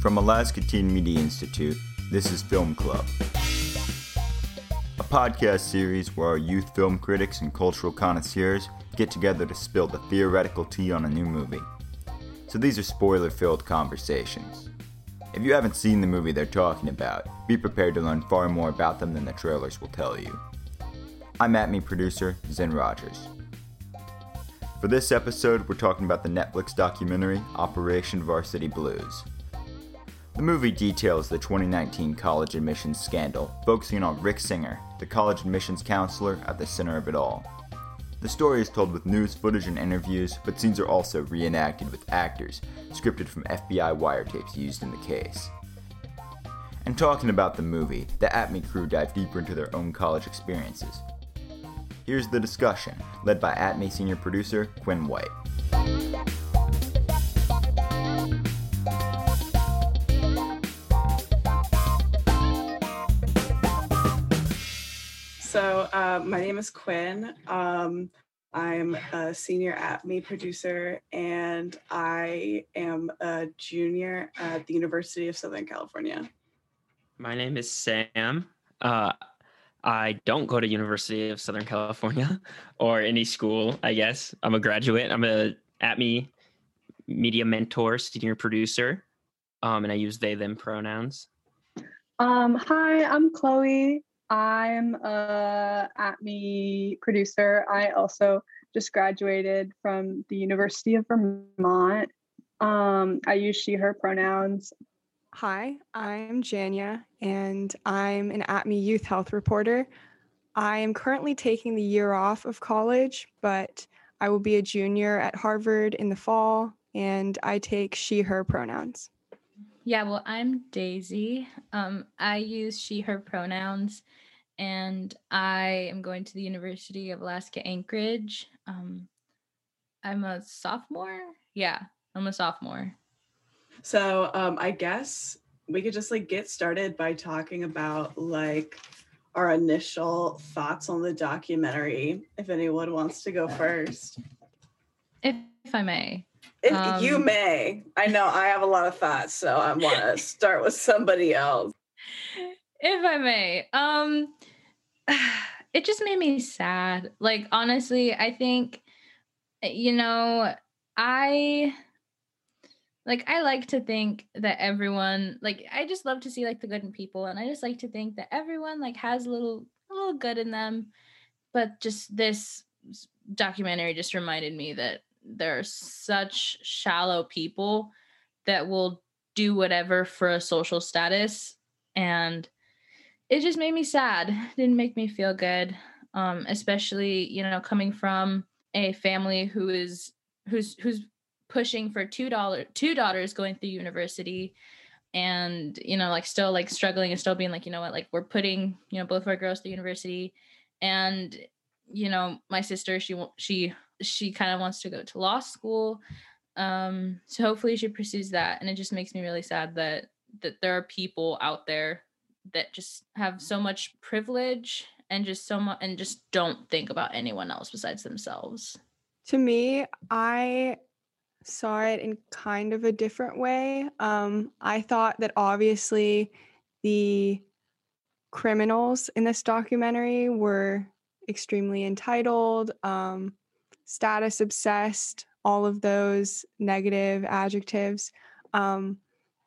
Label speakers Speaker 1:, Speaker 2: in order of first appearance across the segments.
Speaker 1: From Alaska Teen Media Institute, this is Film Club, a podcast series where our youth film critics and cultural connoisseurs get together to spill the theoretical tea on a new movie. So these are spoiler filled conversations. If you haven't seen the movie they're talking about, be prepared to learn far more about them than the trailers will tell you. I'm ATME producer Zen Rogers. For this episode, we're talking about the Netflix documentary Operation Varsity Blues. The movie details the 2019 college admissions scandal, focusing on Rick Singer, the college admissions counselor at the center of it all. The story is told with news footage and interviews, but scenes are also reenacted with actors, scripted from FBI wiretapes used in the case. And talking about the movie, the ATME crew dive deeper into their own college experiences. Here's the discussion, led by ATME senior producer Quinn White.
Speaker 2: So, uh, my name is Quinn. Um, I'm a senior ATME producer, and I am a junior at the University of Southern California.
Speaker 3: My name is Sam. Uh, I don't go to University of Southern California or any school. I guess I'm a graduate. I'm a ATME media mentor, senior producer, um, and I use they them pronouns.
Speaker 4: Um, hi, I'm Chloe. I'm a ATME producer. I also just graduated from the University of Vermont. Um, I use she, her pronouns.
Speaker 5: Hi, I'm Janya, and I'm an ATME youth health reporter. I am currently taking the year off of college, but I will be a junior at Harvard in the fall, and I take she, her pronouns.
Speaker 6: Yeah, well, I'm Daisy. Um, I use she, her pronouns, and I am going to the University of Alaska Anchorage. Um, I'm a sophomore. Yeah, I'm a sophomore.
Speaker 2: So, um, I guess we could just like get started by talking about like our initial thoughts on the documentary. If anyone wants to go first,
Speaker 6: if, if I may.
Speaker 2: If um, you may. I know I have a lot of thoughts, so I want to start with somebody else.
Speaker 6: If I may. Um it just made me sad. Like honestly, I think eh, you know, I like I like to think that everyone like I just love to see like the good in people and I just like to think that everyone like has a little a little good in them. But just this documentary just reminded me that there are such shallow people that will do whatever for a social status and it just made me sad. Didn't make me feel good um especially you know coming from a family who is who's who's pushing for two dollar two daughters going through university and you know like still like struggling and still being like you know what like we're putting you know both of our girls through university. And you know my sister she she she kind of wants to go to law school um so hopefully she pursues that. And it just makes me really sad that that there are people out there that just have so much privilege and just so much and just don't think about anyone else besides themselves
Speaker 5: to me i saw it in kind of a different way um i thought that obviously the criminals in this documentary were extremely entitled um status obsessed, all of those negative adjectives. Um,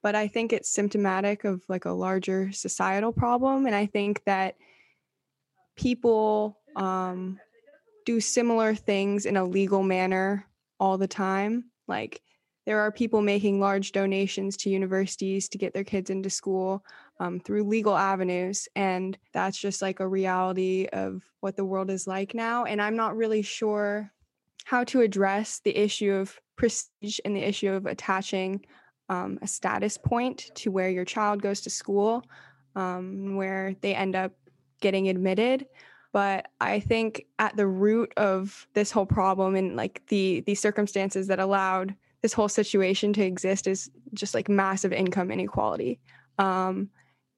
Speaker 5: but I think it's symptomatic of like a larger societal problem. And I think that people um, do similar things in a legal manner all the time. Like there are people making large donations to universities to get their kids into school um, through legal avenues. And that's just like a reality of what the world is like now. And I'm not really sure how to address the issue of prestige and the issue of attaching um, a status point to where your child goes to school, um, where they end up getting admitted. But I think at the root of this whole problem and like the the circumstances that allowed this whole situation to exist is just like massive income inequality, um,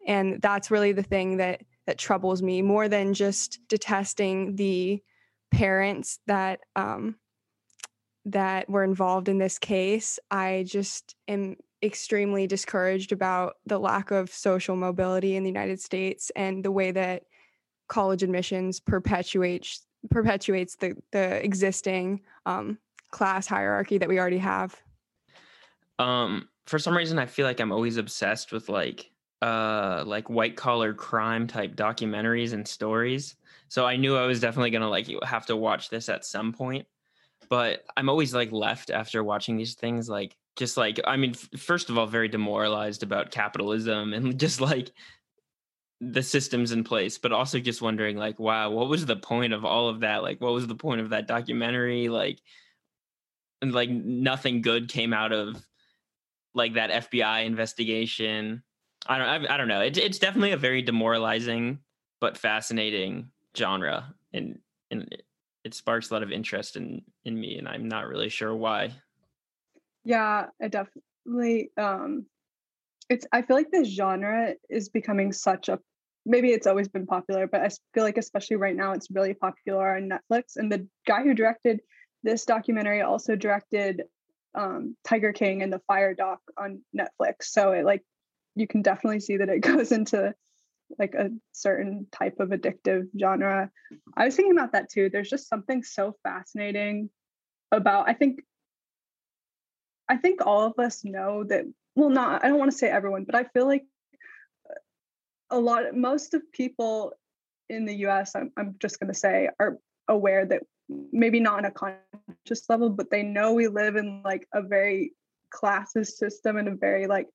Speaker 5: and that's really the thing that that troubles me more than just detesting the parents that um, that were involved in this case, I just am extremely discouraged about the lack of social mobility in the United States and the way that college admissions perpetuates perpetuates the the existing um, class hierarchy that we already have.
Speaker 3: Um, for some reason, I feel like I'm always obsessed with like uh like white collar crime type documentaries and stories. So I knew I was definitely gonna like have to watch this at some point. But I'm always like left after watching these things like just like I mean, first of all, very demoralized about capitalism and just like the systems in place, but also just wondering like, wow, what was the point of all of that? Like, what was the point of that documentary? Like, and like nothing good came out of like that FBI investigation. I don't, I, I don't know. It, it's definitely a very demoralizing but fascinating genre, and and it, it sparks a lot of interest in in me, and I'm not really sure why.
Speaker 4: Yeah, I definitely um it's I feel like this genre is becoming such a maybe it's always been popular, but I feel like especially right now it's really popular on Netflix. And the guy who directed this documentary also directed um, Tiger King and the Fyre Doc on Netflix. So it like you can definitely see that it goes into like a certain type of addictive genre. I was thinking about that too. There's just something so fascinating about I think I think all of us know that well not I don't want to say everyone, but I feel like uh, a lot most of people in the US I'm I'm just going to say are aware that maybe not on a conscious level but they know we live in like a very classist system and a very like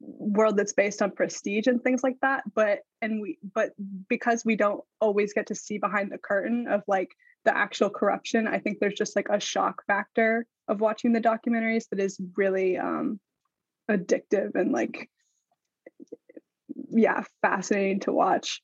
Speaker 4: world that's based on prestige and things like that but and we but because we don't always get to see behind the curtain of like the actual corruption i think there's just like a shock factor of watching the documentaries that is really um addictive and like yeah fascinating to watch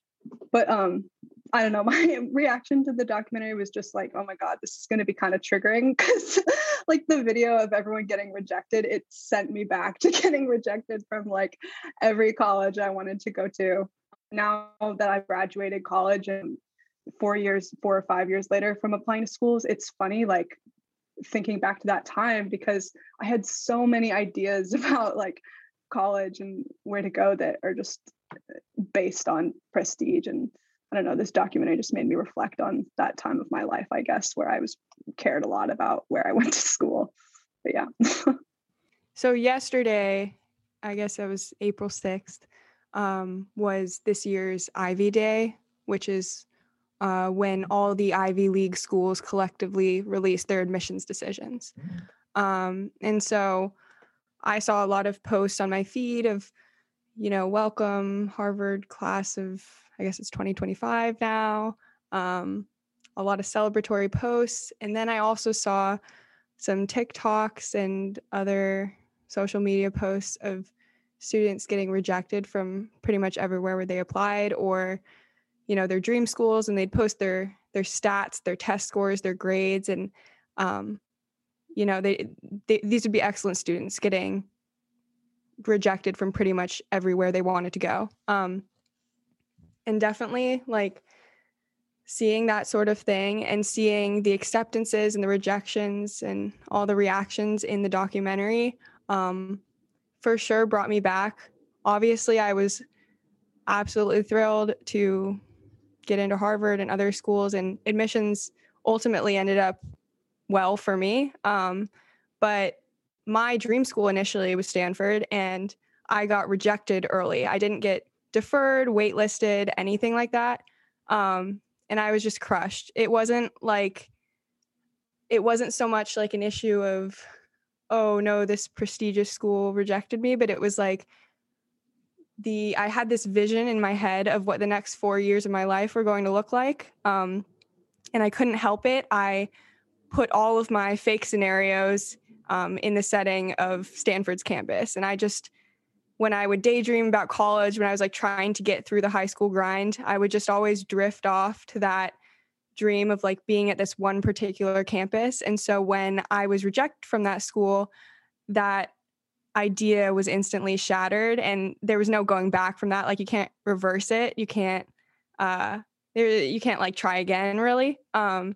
Speaker 4: but um I don't know. My reaction to the documentary was just like, oh my God, this is going to be kind of triggering because, like, the video of everyone getting rejected, it sent me back to getting rejected from like every college I wanted to go to. Now that I've graduated college and four years, four or five years later from applying to schools, it's funny, like, thinking back to that time because I had so many ideas about like college and where to go that are just based on prestige and I don't know, this documentary just made me reflect on that time of my life, I guess, where I was cared a lot about where I went to school. But yeah.
Speaker 5: so yesterday, I guess it was April 6th, um, was this year's Ivy Day, which is uh, when all the Ivy League schools collectively release their admissions decisions. Um, and so I saw a lot of posts on my feed of, you know, welcome Harvard class of I guess it's 2025 now. Um, a lot of celebratory posts. And then I also saw some TikToks and other social media posts of students getting rejected from pretty much everywhere where they applied or you know their dream schools and they'd post their their stats their test scores their grades and um, you know they, they these would be excellent students getting rejected from pretty much everywhere they wanted to go um, and definitely like seeing that sort of thing and seeing the acceptances and the rejections and all the reactions in the documentary um, for sure brought me back. Obviously, I was absolutely thrilled to get into Harvard and other schools, and admissions ultimately ended up well for me. Um, but my dream school initially was Stanford, and I got rejected early. I didn't get deferred, waitlisted, anything like that. Um, and I was just crushed. It wasn't like, it wasn't so much like an issue of, oh no, this prestigious school rejected me, but it was like, the I had this vision in my head of what the next four years of my life were going to look like, um, and I couldn't help it. I put all of my fake scenarios um, in the setting of Stanford's campus, and I just when I would daydream about college, when I was like trying to get through the high school grind, I would just always drift off to that dream of like being at this one particular campus. And so when I was rejected from that school, that idea was instantly shattered and there was no going back from that. Like you can't reverse it. You can't uh there you can't like try again really. Um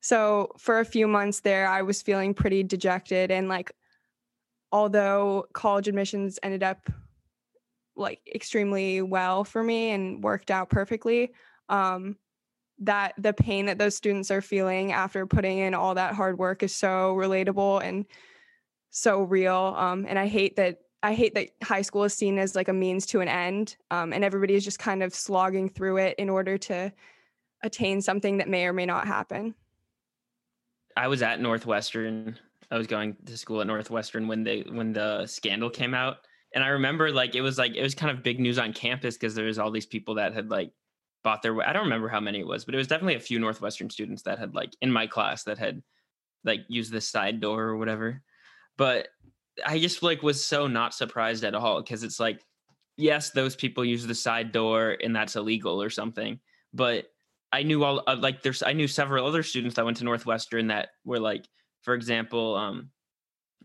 Speaker 5: so for a few months there I was feeling pretty dejected and like although college admissions ended up like extremely well for me and worked out perfectly, um, that the pain that those students are feeling after putting in all that hard work is so relatable and so real. Um, and I hate that I hate that high school is seen as like a means to an end, um, and everybody is just kind of slogging through it in order to attain something that may or may not happen.
Speaker 3: I was at Northwestern. I was going to school at Northwestern when they when the scandal came out, and I remember like it was like it was kind of big news on campus because there was all these people that had like bought their. I don't remember how many it was, but it was definitely a few Northwestern students that had like in my class that had like used this side door or whatever. But I just like was so not surprised at all because it's like, yes, those people use the side door and that's illegal or something. But I knew all uh, like there's I knew several other students that went to Northwestern that were like, for example, um,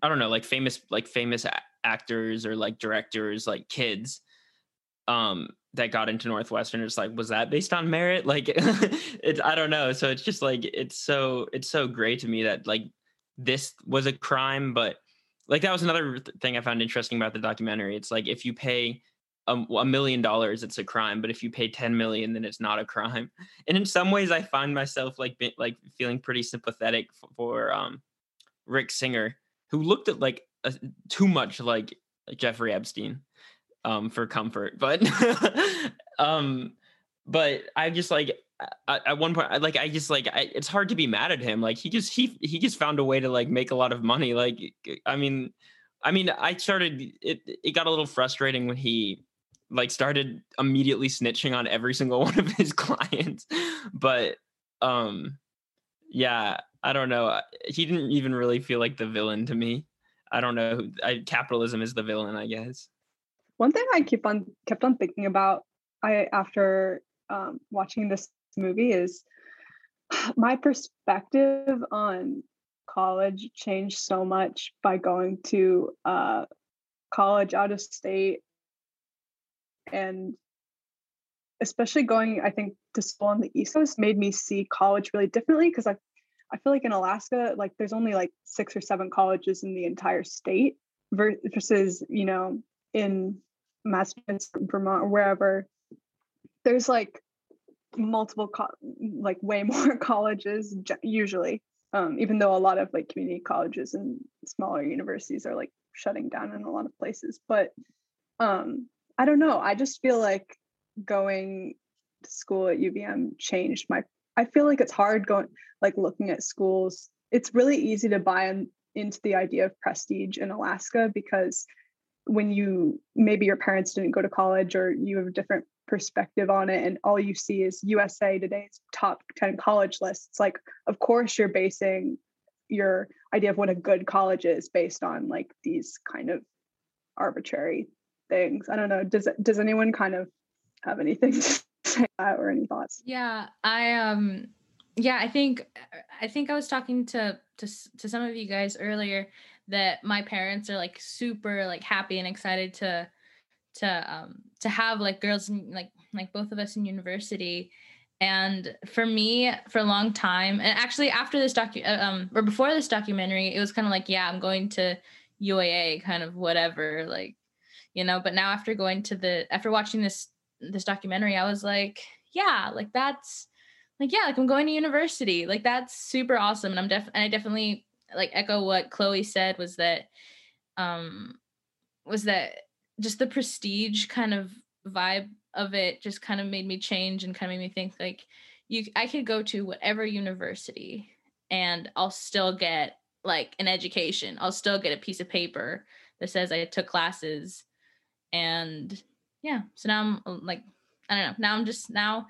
Speaker 3: I don't know, like famous like famous a- actors or like directors, like kids, um, that got into Northwestern. It's like, was that based on merit? Like, it's I don't know. So it's just like it's so it's so great to me that like this was a crime, but like that was another thing I found interesting about the documentary. It's like if you pay a, a, million dollars, it's a crime, but if you pay 10 million, then it's not a crime. And in some ways, I find myself like like feeling pretty sympathetic for um, Rick Singer, who looked at like a, too much like Jeffrey Epstein um, for comfort, but um, but I just like at one point, like I just like I, it's hard to be mad at him. Like he just he he just found a way to like make a lot of money. Like I mean, I mean, I started it. It got a little frustrating when he like started immediately snitching on every single one of his clients. But um, yeah, I don't know. He didn't even really feel like the villain to me. I don't know. I, capitalism is the villain, I guess.
Speaker 4: One thing I keep on kept on thinking about I after um, watching this movie is my perspective on college changed so much by going to uh, college out of state and especially going i think to school on the east coast made me see college really differently because i i feel like in alaska like there's only like six or seven colleges in the entire state versus you know in massachusetts vermont or wherever. There's like multiple co- like way more colleges usually. Um, even though a lot of like community colleges and smaller universities are like shutting down in a lot of places. But um, i don't know. I just feel like going to school at uvm changed my i feel like it's hard going like looking at schools. It's really easy to buy in, into the idea of prestige in alaska because when you maybe your parents didn't go to college or you have a different perspective on it and all you see is USA Today's top 10 college list. It's like, of course, you're basing your idea of what a good college is based on like these kind of arbitrary things. I don't know. Does does anyone kind of have anything to say or any thoughts?
Speaker 6: Yeah, I um yeah, I think I think I was talking to to to some of you guys earlier that my parents are like super like happy and excited to to um to have like girls in, like like both of us in university. And for me for a long time and actually after this docu uh, um or before this documentary it was kind of like yeah i'm going to uaa kind of whatever like you know but now after going to the after watching this this documentary i was like yeah like that's like yeah like i'm going to university. Like that's super awesome. And i'm def and i definitely like echo what chloe said was that um was that just the prestige kind of vibe of it just kind of made me change and kind of made me think like you I could go to whatever university and I'll still get like an education. I'll still get a piece of paper that says I took classes and yeah, so now I'm uh, like I don't know. Now I'm just now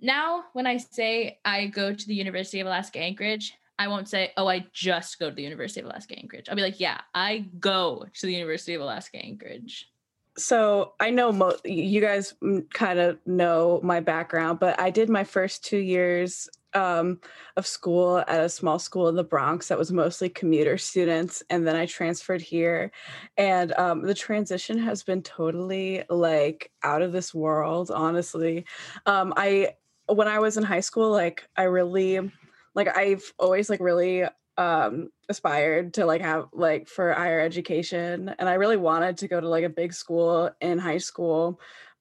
Speaker 6: now when I say I go to the University of Alaska Anchorage, I won't say, oh, I just go to the University of Alaska Anchorage. I'll be like, yeah, I go to the University of Alaska Anchorage
Speaker 2: so I know mo- you guys kind of know my background, but I did my first two years um, of school at a small school in the Bronx that was mostly commuter students, and then I transferred here, and um, the transition has been totally like out of this world. Honestly, um, I when I was in high school, like I really like I've always like really um aspired to like have like for higher education and I really wanted to go to like a big school in high school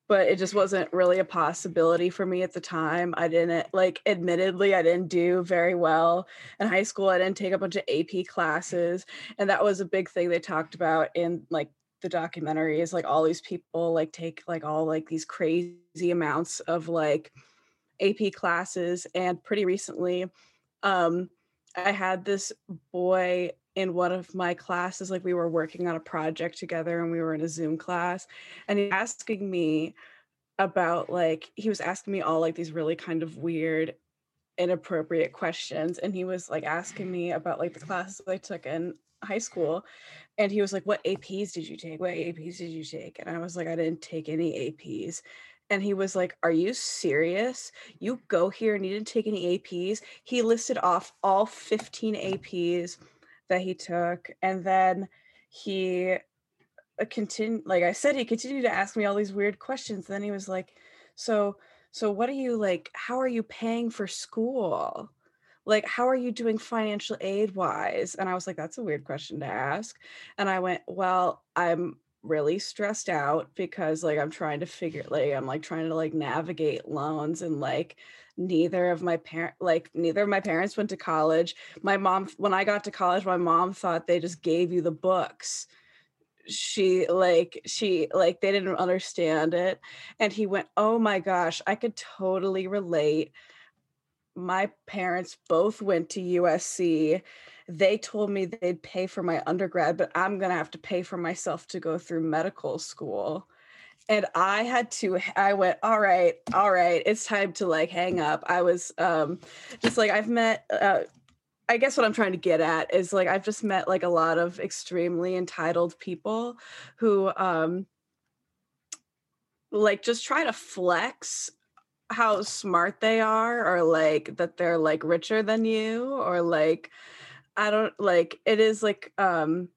Speaker 2: but it just wasn't really a possibility for me at the time. I didn't like admittedly I didn't do very well in high school. I didn't take a bunch of AP classes and that was a big thing they talked about in like the documentary is like all these people like take like all like these crazy amounts of like AP classes and pretty recently um I had this boy in one of my classes like we were working on a project together and we were in a Zoom class and he asking me about like he was asking me all like these really kind of weird inappropriate questions and he was like asking me about like the classes I took in high school and he was like what aps did you take? What aps did you take? And i was like i didn't take any aps and he was like are you serious? You go here and you didn't take any aps he listed off all 15 aps that he took and then he uh, continued like i said he continued to ask me all these weird questions then he was like so so what are you like how are you paying for school? Like how are you doing financial aid wise and i was like that's a weird question to ask. And i went well i'm really stressed out because like i'm trying to figure like i'm like trying to like navigate loans and like neither of my parent like neither of my parents went to college my mom when i got to college my mom thought they just gave you the books she like she like they didn't understand it and he went oh my gosh i could totally relate my parents both went to USC. They told me they'd pay for my undergrad, but I'm going to have to pay for myself to go through medical school. And I had to, I went, all right, all right, it's time to like hang up. I was um, just like, I've met, uh, I guess what I'm trying to get at is like, I've just met like a lot of extremely entitled people who, um, like just try to flex how smart they are or like that they're like richer than you or like I don't like it is like um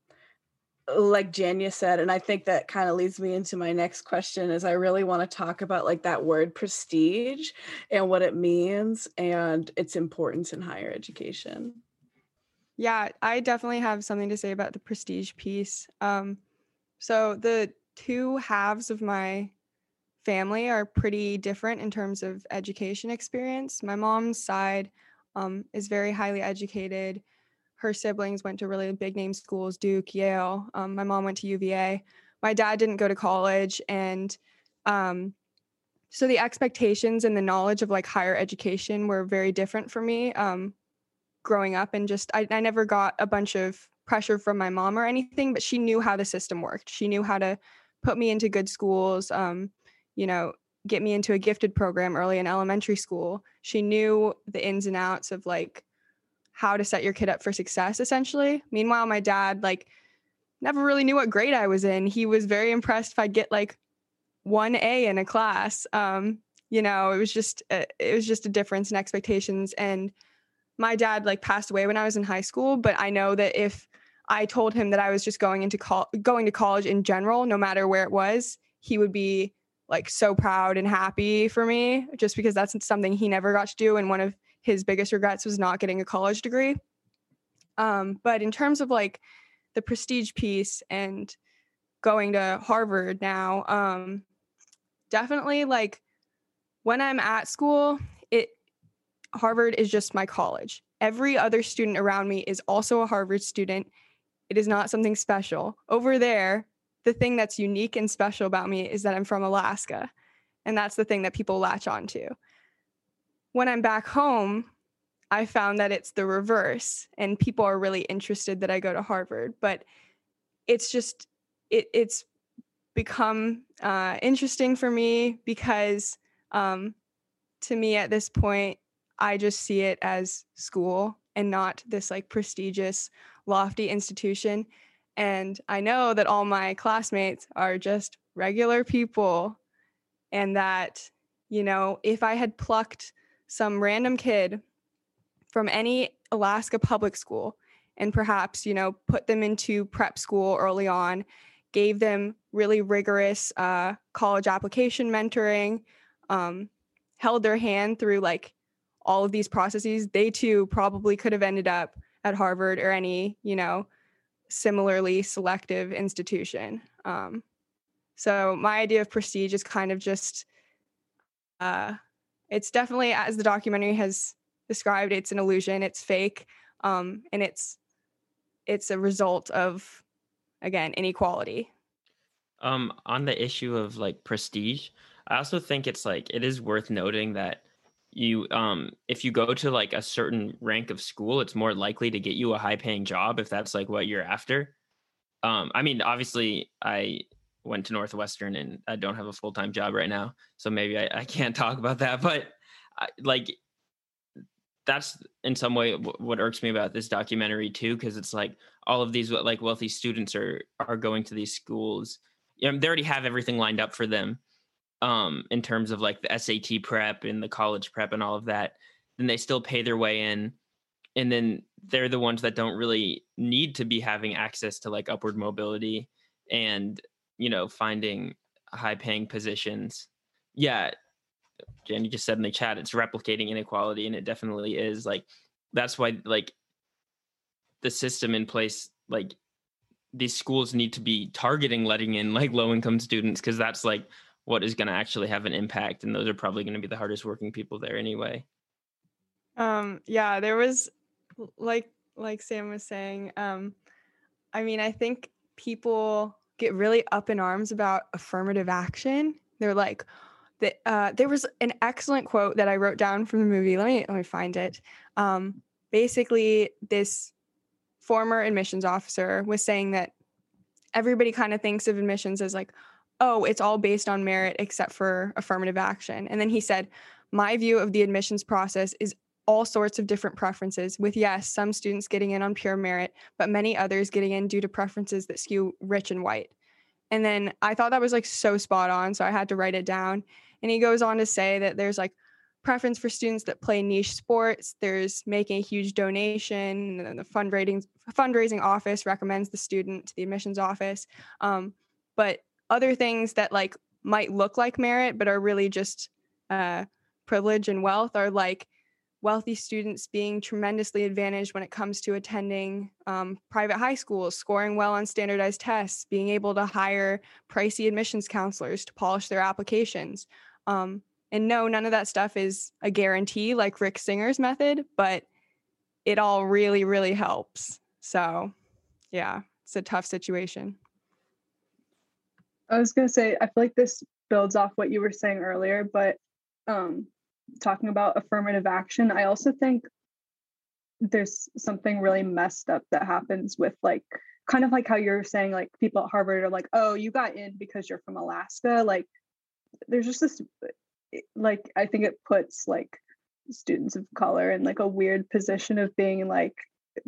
Speaker 2: like Janya said and I think that kind of leads me into my next question is I really want to talk about like that word prestige and what it means and its importance in higher education.
Speaker 5: Yeah, I definitely have something to say about the prestige piece. Um so the two halves of my family are pretty different in terms of education experience. My mom's side um, is very highly educated. Her siblings went to really big name schools, Duke, Yale. Um, my mom went to UVA. My dad didn't go to college. And um, so the expectations and the knowledge of like higher education were very different for me um, growing up. And just, I, I never got a bunch of pressure from my mom or anything, but she knew how the system worked. She knew how to put me into good schools. Um, you know, get me into a gifted program early in elementary school. She knew the ins and outs of like how to set your kid up for success essentially. Meanwhile, my dad like never really knew what grade I was in. He was very impressed if I'd get like 1A in a class. Um, you know, it was just a, it was just a difference in expectations and my dad like passed away when I was in high school, but I know that if I told him that I was just going into col- going to college in general, no matter where it was, he would be like so proud and happy for me just because that's something he never got to do and one of his biggest regrets was not getting a college degree um, but in terms of like the prestige piece and going to harvard now um, definitely like when i'm at school it harvard is just my college every other student around me is also a harvard student it is not something special over there the thing that's unique and special about me is that I'm from Alaska. And that's the thing that people latch on to. When I'm back home, I found that it's the reverse and people are really interested that I go to Harvard, but it's just it it's become uh, interesting for me because um, to me at this point I just see it as school and not this like prestigious lofty institution and I know that all my classmates are just regular people. And that, you know, if I had plucked some random kid from any Alaska public school and perhaps, you know, put them into prep school early on, gave them really rigorous uh, college application mentoring, um, held their hand through like all of these processes, they too probably could have ended up at Harvard or any, you know, similarly selective institution. Um, so my idea of prestige is kind of just, uh, it's definitely as the documentary has described, it's an illusion, it's fake, um, and it's it's a result of again inequality.
Speaker 3: Um, on the issue of like prestige, I also think it's like it is worth noting that you um if you go to like a certain rank of school it's more likely to get you a high paying job if that's like what you're after um i mean obviously i went to northwestern and i don't have a full-time job right now so maybe i, I can't talk about that but I, like that's in some way what irks me about this documentary too because it's like all of these like wealthy students are are going to these schools you know, they already have everything lined up for them um, in terms of like the SAT prep and the college prep and all of that, then they still pay their way in. And then they're the ones that don't really need to be having access to like upward mobility and, you know, finding high paying positions. Yeah. Jenny just said in the chat, it's replicating inequality. And it definitely is. Like, that's why, like, the system in place, like, these schools need to be targeting letting in like low income students because that's like what is going to actually have an impact and those are probably going to be the hardest working people there anyway
Speaker 5: um yeah there was like like sam was saying um i mean i think people get really up in arms about affirmative action they're like that uh, there was an excellent quote that i wrote down from the movie let me let me find it um basically this former admissions officer was saying that everybody kind of thinks of admissions as like oh, it's all based on merit except for affirmative action. And then he said, my view of the admissions process is all sorts of different preferences, with yes, some students getting in on pure merit, but many others getting in due to preferences that skew rich and white. And then I thought that was like so spot on. So I had to write it down. And he goes on to say that there's like preference for students that play niche sports. There's making a huge donation, and then the fundraising fundraising office recommends the student to the admissions office. Um, but other things that like might look like merit but are really just uh, privilege and wealth are like wealthy students being tremendously advantaged when it comes to attending um, private high schools, scoring well on standardized tests, being able to hire pricey admissions counselors to polish their applications. Um, and no, none of that stuff is a guarantee like Rick Singer's method, but it all really, really helps. So, yeah, it's a tough situation.
Speaker 4: I was gonna say, I feel like this builds off what you were saying earlier, but um, talking about affirmative action, I also think there's something really messed up that happens with like kind of like how you're saying like people at Harvard are like, oh, you got in because you're from Alaska. Like there's just this like I think it puts like students of color in like a weird position of being like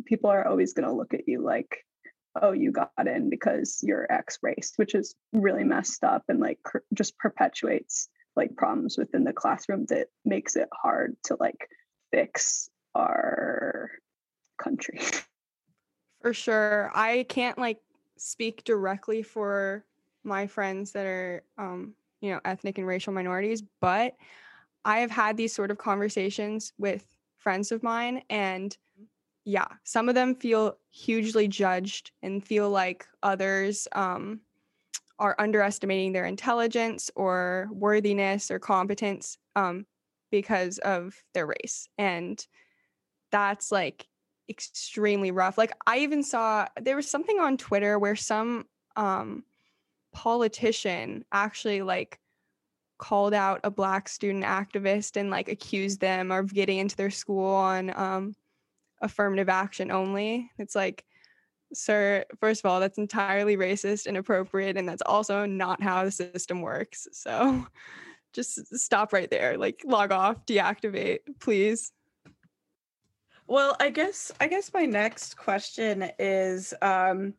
Speaker 4: people are always gonna look at you like oh you got in because you're x race which is really messed up and like just perpetuates like problems within the classroom that makes it hard to like fix our country.
Speaker 5: For sure. I can't like speak directly for my friends that are um you know ethnic and racial minorities but i have had these sort of conversations with friends of mine and yeah, some of them feel hugely judged and feel like others um, are underestimating their intelligence or worthiness or competence um, because of their race. And that's like extremely rough. Like, I even saw there was something on Twitter where some um, politician actually like called out a black student activist and like accused them of getting into their school on um, affirmative action only. It's like, sir, first of all, that's entirely racist, and inappropriate, and that's also not how the system works. So just stop right there. Like log off, deactivate, please.
Speaker 2: Well, I guess I guess my next question is um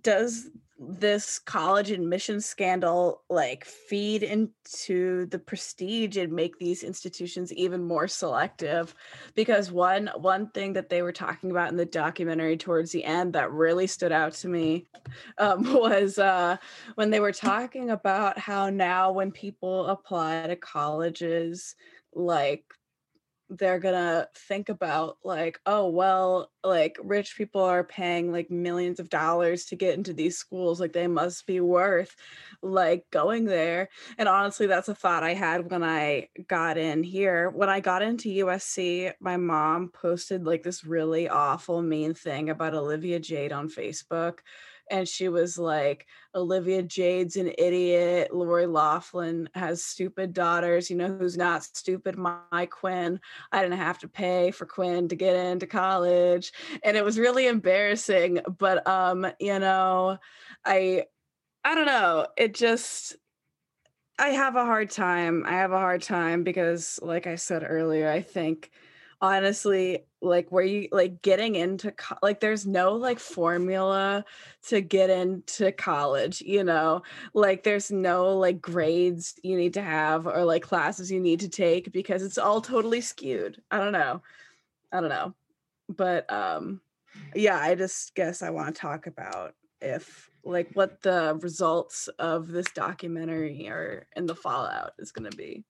Speaker 2: does this college admission scandal like feed into the prestige and make these institutions even more selective? Because one one thing that they were talking about in the documentary towards the end that really stood out to me um, was uh, when they were talking about how now when people apply to colleges like they're gonna think about like oh well like rich people are paying like millions of dollars to get into these schools like they must be worth like going there. And honestly that's a thought i had when i got in here. When i got into usc my mom posted like this really awful mean thing about olivia jade on facebook and she was like, Olivia Jade's an idiot. Lori Loughlin has stupid daughters. You know who's not stupid? My Quinn. I didn't have to pay for Quinn to get into college. And it was really embarrassing. But um, you know, I I don't know. It just I have a hard time. I have a hard time because, like I said earlier, I think honestly like where you like getting into co- like there's no like formula to get into college you know? Like there's no like grades you need to have or like classes you need to take because it's all totally skewed. I don't know. I don't know. But um yeah i just guess i want to talk about if like what the results of this documentary or in the fallout is going to be.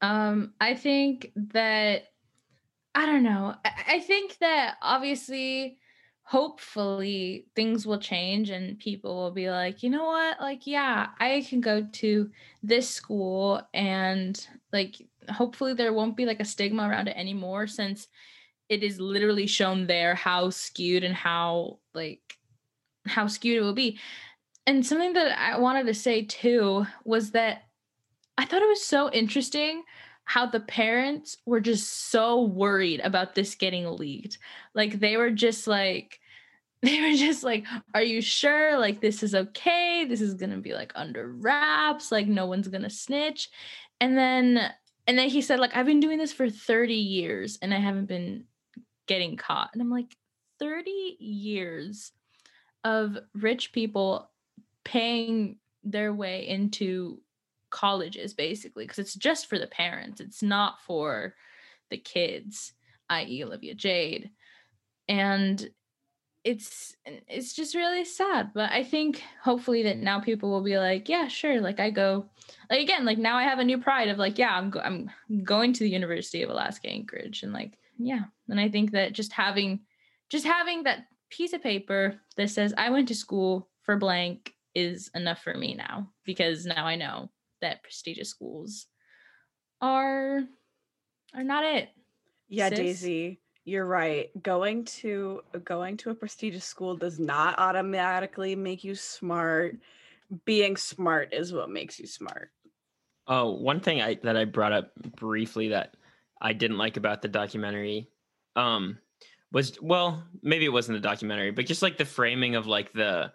Speaker 6: Um i think that I don't know. I, think that obviously, hopefully, things will change and people will be like, you know what? Like, yeah, I can go to this school and like, hopefully, there won't be like a stigma around it anymore since it is literally shown there how skewed and how like how skewed it will be. And something that I wanted to say too was that I thought it was so interesting how the parents were just so worried about this getting leaked. Like they were just like, they were just like, Are you sure? Like, this is okay. This is gonna be like under wraps. Like, no one's gonna snitch. And then, and then he said, like, I've been doing this for 30 years and I haven't been getting caught. And I'm like, 30 years of rich people paying their way into colleges basically because it's just for the parents. It's not for the kids i.e olivia jade. And it's it's just really sad but i think hopefully that now people will be like yeah sure like i go like again like now i have a new pride of like yeah i'm go- i'm going to the university of alaska anchorage and like yeah. And i think that just having just having that piece of paper that says i went to school for blank is enough for me now because now i know that prestigious schools are are not it.
Speaker 2: Yeah, sis. Daisy, you're right. Going to going to a prestigious school does not automatically make you smart. Being smart is what makes you smart.
Speaker 3: Oh, one thing I that I brought up briefly that I didn't like about the documentary um was well, maybe it wasn't the documentary, but just like the framing of like the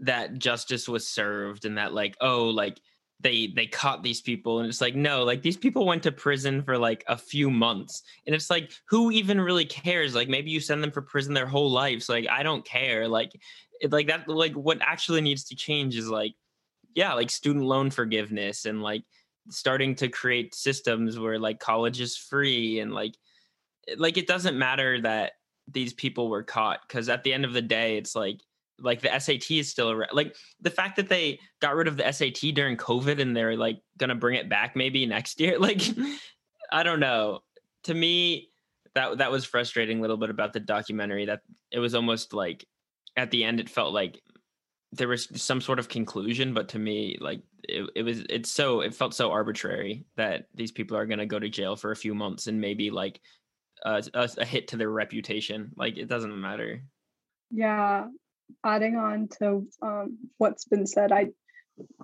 Speaker 3: that justice was served and that like oh like they they caught these people and it's like no like these people went to prison for like a few months and it's like who even really cares? Like maybe you send them for prison their whole lives like i don't care like it, like that like what actually needs to change is like yeah like student loan forgiveness and like starting to create systems where like college is free and like like it doesn't matter that these people were caught because at the end of the day it's like like the SAT is still around. Like the fact that they got rid of the SAT during COVID and they're like gonna bring it back maybe next year. Like I don't know. To me, that that was frustrating a little bit about the documentary. That it was almost like at the end it felt like there was some sort of conclusion, but to me, like it, it was it's so it felt so arbitrary that these people are gonna go to jail for a few months and maybe like a, a hit to their reputation. Like it doesn't matter.
Speaker 4: Yeah, adding on to um, what's been said, I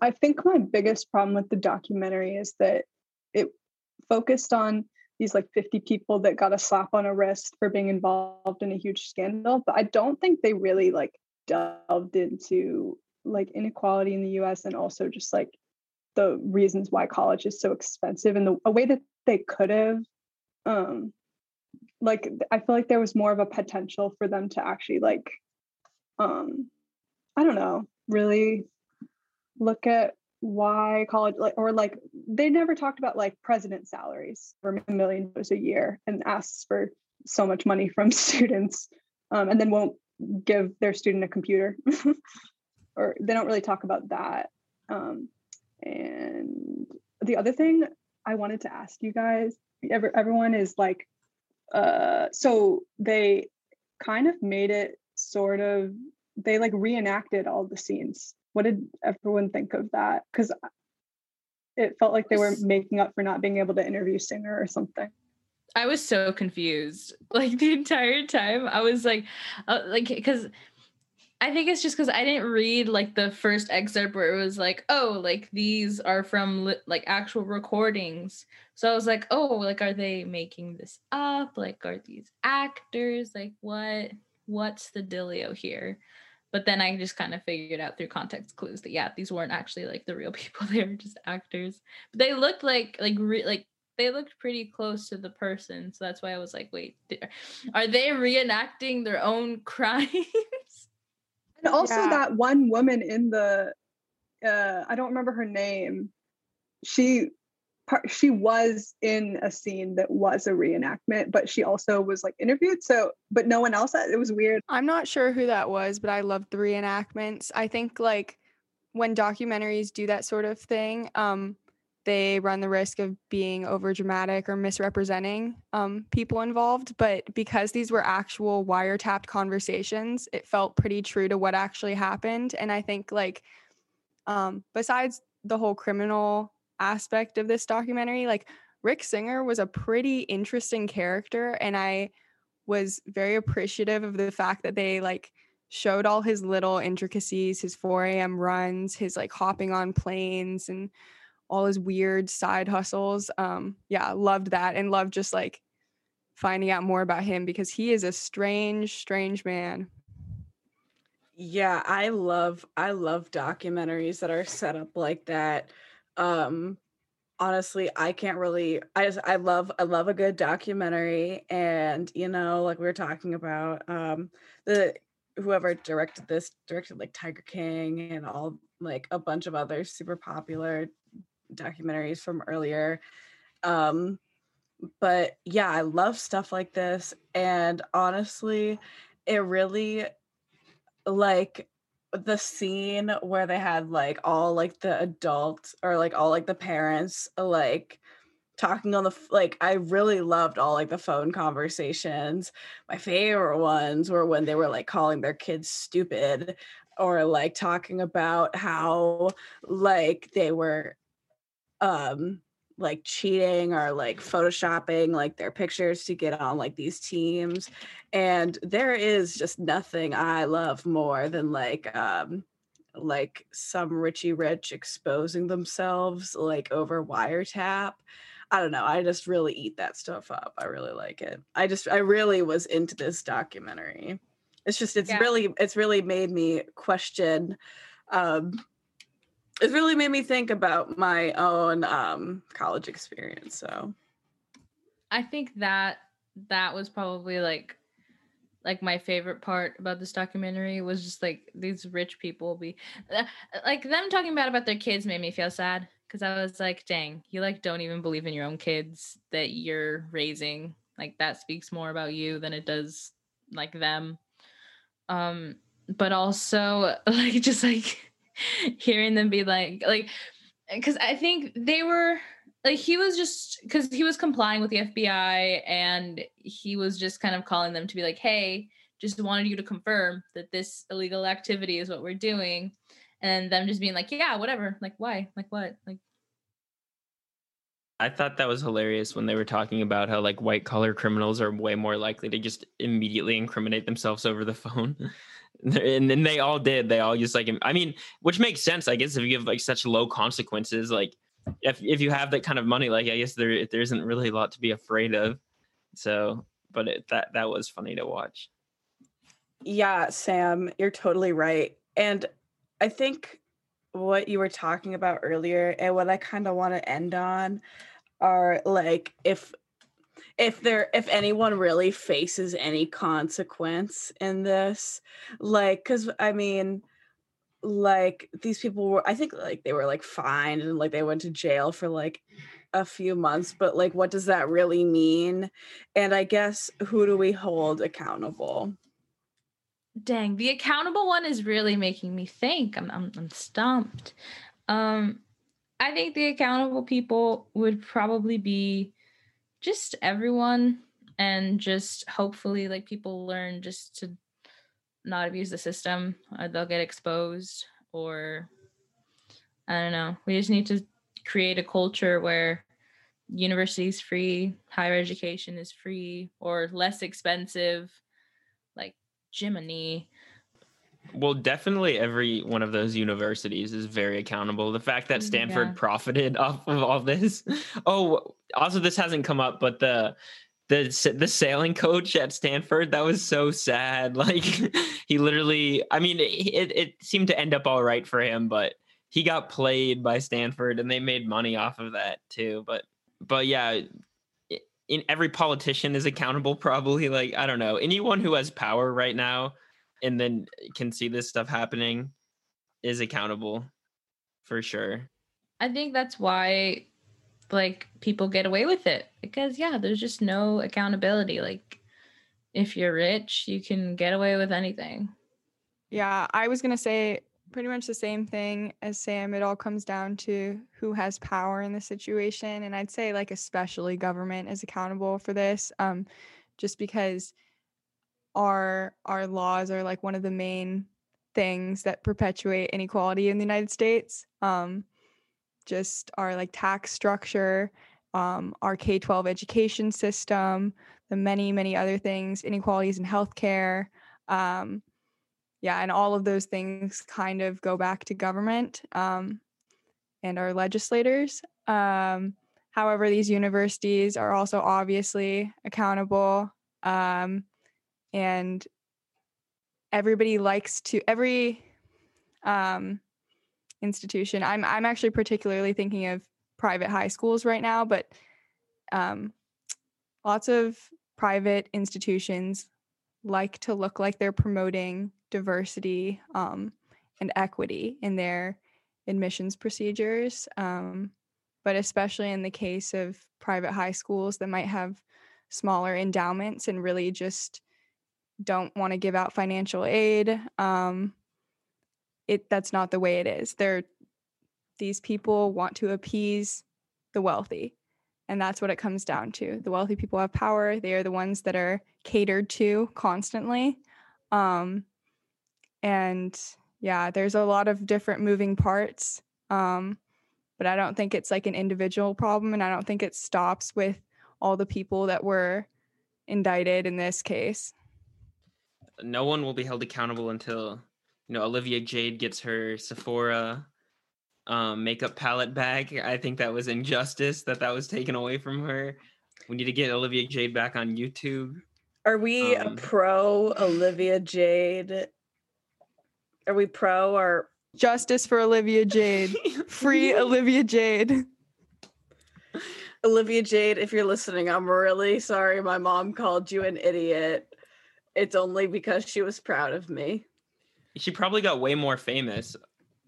Speaker 4: I think my biggest problem with the documentary is that it focused on these like 50 people that got a slap on a wrist for being involved in a huge scandal, but I don't think they really like delved into like inequality in the US and also just like the reasons why college is so expensive and the a way that they could have um like I feel like there was more of a potential for them to actually like um i don't know really look at why college like or like they never talked about like president salaries for a million dollars a year and asks for so much money from students um, and then won't give their student a computer. Or they don't really talk about that um, and the other thing i wanted to ask you guys every, everyone is like uh so they kind of made it sort of they like reenacted all the scenes what did everyone think of that because it felt like they were making up for not being able to interview singer or something
Speaker 6: I was so confused like the entire time. I was like, uh, like because I think it's just because I didn't read like the first excerpt where it was like, oh, like these are from li- like actual recordings. So I was like, oh, like are they making this up? Like are these actors? Like what? What's the dealio here? But then I just kind of figured out through context clues that yeah, these weren't actually like the real people. They were just actors. But they looked like like re- like they looked pretty close to the person. So that's why I was like, wait, are they reenacting their own crimes?
Speaker 4: And also
Speaker 5: Yeah.
Speaker 4: that one woman in the uh I don't remember her name. She par- she was in a scene that was a reenactment, but she also was like interviewed. So but no one else it was weird.
Speaker 5: I'm not sure who that was, but I loved the reenactments. I think like when documentaries do that sort of thing, um, they run the risk of being over dramatic or misrepresenting um, people involved. But because these were actual wiretapped conversations, it felt pretty true to what actually happened. And I think like um, besides the whole criminal aspect of this documentary, like Rick Singer was a pretty interesting character, and I was very appreciative of the fact that they like showed all his little intricacies, his 4 a.m. runs, his like hopping on planes and all his weird side hustles. Um, yeah, loved that and loved just like finding out more about him because he is a strange, strange man.
Speaker 2: Yeah, I love I love documentaries that are set up like that. Um honestly, I can't really I just I love I love a good documentary and you know, like we were talking about um the whoever directed this directed like Tiger King and all like a bunch of other super popular documentaries from earlier. Um but yeah, I love stuff like this and honestly, it really like the scene where they had like all like the adults or like all like the parents like talking on the like I really loved all like the phone conversations. My favorite ones were when they were like calling their kids stupid or like talking about how like they were um like cheating or like photoshopping like their pictures to get on like these teams and there is just nothing i love more than like um like some richie rich exposing themselves like over wiretap. I don't know i just really eat that stuff up i really like it. I just i really was into this documentary. It's just it's
Speaker 6: Yeah.
Speaker 2: really it's really made me question um it really made me think about my own um college experience so
Speaker 6: I think that that was probably like like my favorite part about this documentary was just like these rich people be uh, like them talking about about their kids made me feel sad because I was like, dang, you like don't even believe in your own kids that you're raising. Like that speaks more about you than it does like them. Um, but also like just like hearing them be like like because I think they were like he was just because he was complying with the FBI and he was just kind of calling them to be like, hey, just wanted you to confirm that this illegal activity is what we're doing. And them just being like, yeah, whatever. Like, why? Like, what? Like,
Speaker 3: I thought that was hilarious when they were talking about how like white collar criminals are way more likely to just immediately incriminate themselves over the phone. and then they all did. They all just like I mean, which makes sense, I guess, if you give like such low consequences, like if if you have that kind of money, like I guess there there isn't really a lot to be afraid of. So, but it, that that was funny to watch.
Speaker 2: Yeah, Sam, you're totally right. And I think what you were talking about earlier and what I kind of want to end on are like if if there if anyone really faces any consequence in this like cuz I mean like these people were I think like they were like fined and like they went to jail for like a few months but like what does that really mean and I guess who do we hold accountable
Speaker 6: dang, the accountable one is really making me think. I'm I'm, I'm stumped. Um, I think the accountable people would probably be just everyone and just hopefully like people learn just to not abuse the system or they'll get exposed or I don't know. We just need to create a culture where university is free, higher education is free or less expensive, like Jiminy.
Speaker 3: Well, definitely every one of those universities is very accountable. The fact that mm, Stanford
Speaker 6: Yeah.
Speaker 3: profited off of all this. Oh, also this hasn't come up, but the the the sailing coach at Stanford that was so sad. Like he literally, I mean, it it seemed to end up all right for him, but he got played by Stanford and they made money off of that too. But but yeah, in every politician is accountable probably like I don't know. Anyone who has power right now and then can see this stuff happening is accountable for sure.
Speaker 6: I think that's why like people get away with it because yeah, there's just no accountability. Like if you're rich, you can get away with anything.
Speaker 5: Yeah, I was going to say pretty much the same thing as Sam. It all comes down to who has power in the situation. And I'd say, like, especially government is accountable for this, um, just because our our laws are like one of the main things that perpetuate inequality in the United States. Um, just our like tax structure, um, our K 12 education system, the many, many other things, inequalities in healthcare. Um, yeah, and all of those things kind of go back to government um, and our legislators. Um, however, these universities are also obviously accountable, um, and everybody likes to every um, institution. I'm I'm actually particularly thinking of private high schools right now, but um, lots of private institutions like to look like they're promoting diversity um, and equity in their admissions procedures. Um, but especially in the case of private high schools that might have smaller endowments and really just don't want to give out financial aid, um, it that's not the way it is. They're these people want to appease the wealthy. And that's what it comes down to. The wealthy people have power. They are the ones that are catered to constantly. Um, and yeah, there's a lot of different moving parts. Um, but I don't think it's like an individual problem. And I don't think it stops with all the people that were indicted in this case.
Speaker 3: No one will be held accountable until you know Olivia Jade gets her Sephora um, makeup palette back. I think that was injustice that that was taken away from her. We need to get Olivia Jade back on YouTube.
Speaker 2: Are we
Speaker 3: Um,
Speaker 2: a pro Olivia Jade? Are we pro or
Speaker 5: Justice for Olivia Jade. Free Olivia Jade.
Speaker 2: Olivia Jade? If you're listening, I'm really sorry. My mom called you an idiot. It's only because she was proud of me.
Speaker 3: she probably got way more famous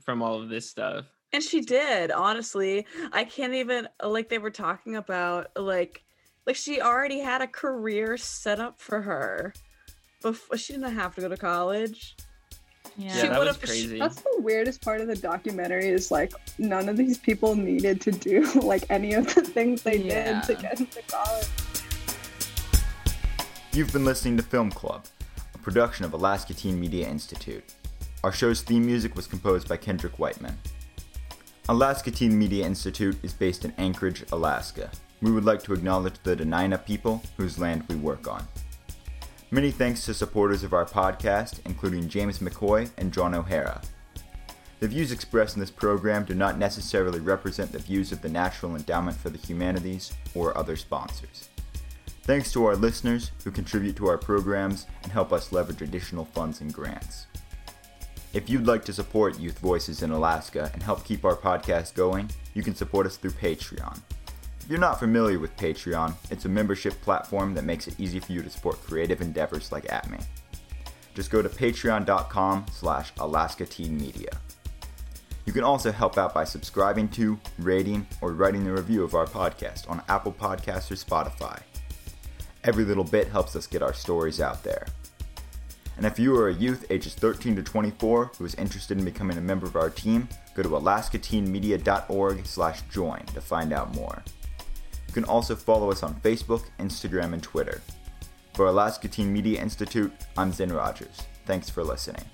Speaker 3: from all of this stuff.
Speaker 2: And she did, honestly. I can't even like they were talking about like like she already had a career set up for her. Before she didn't have to go to college.
Speaker 6: Yeah.
Speaker 3: Yeah,
Speaker 2: She
Speaker 3: that was
Speaker 2: would've-
Speaker 3: crazy.
Speaker 4: That's the weirdest part of the documentary is like none of these people needed to do like any of the things they
Speaker 6: Yeah.
Speaker 4: did to get into college.
Speaker 1: You've been listening to Film Club, a production of Alaska Teen Media Institute. Our show's theme music was composed by Kendrick Whiteman. Alaska Teen Media Institute is based in Anchorage, Alaska. We would like to acknowledge the Dena'ina people whose land we work on. Many thanks to supporters of our podcast, including James McCoy and John O'Hara. The views expressed in this program do not necessarily represent the views of the National Endowment for the Humanities or other sponsors. Thanks to our listeners who contribute to our programs and help us leverage additional funds and grants. If you'd like to support Youth Voices in Alaska and help keep our podcast going, you can support us through Patreon. If you're not familiar with Patreon, it's a membership platform that makes it easy for you to support creative endeavors like ATME. Just go to patreon.com slash Alaska Teen Media. You can also help out by subscribing to, rating, or writing a review of our podcast on Apple Podcasts or Spotify. Every little bit helps us get our stories out there. And if you are a youth ages 13 to 24 who is interested in becoming a member of our team, go to alaskateenmedia.org slash join to find out more. You can also follow us on Facebook, Instagram, and Twitter. For Alaska Teen Media Institute, I'm Zin Rogers. Thanks for listening.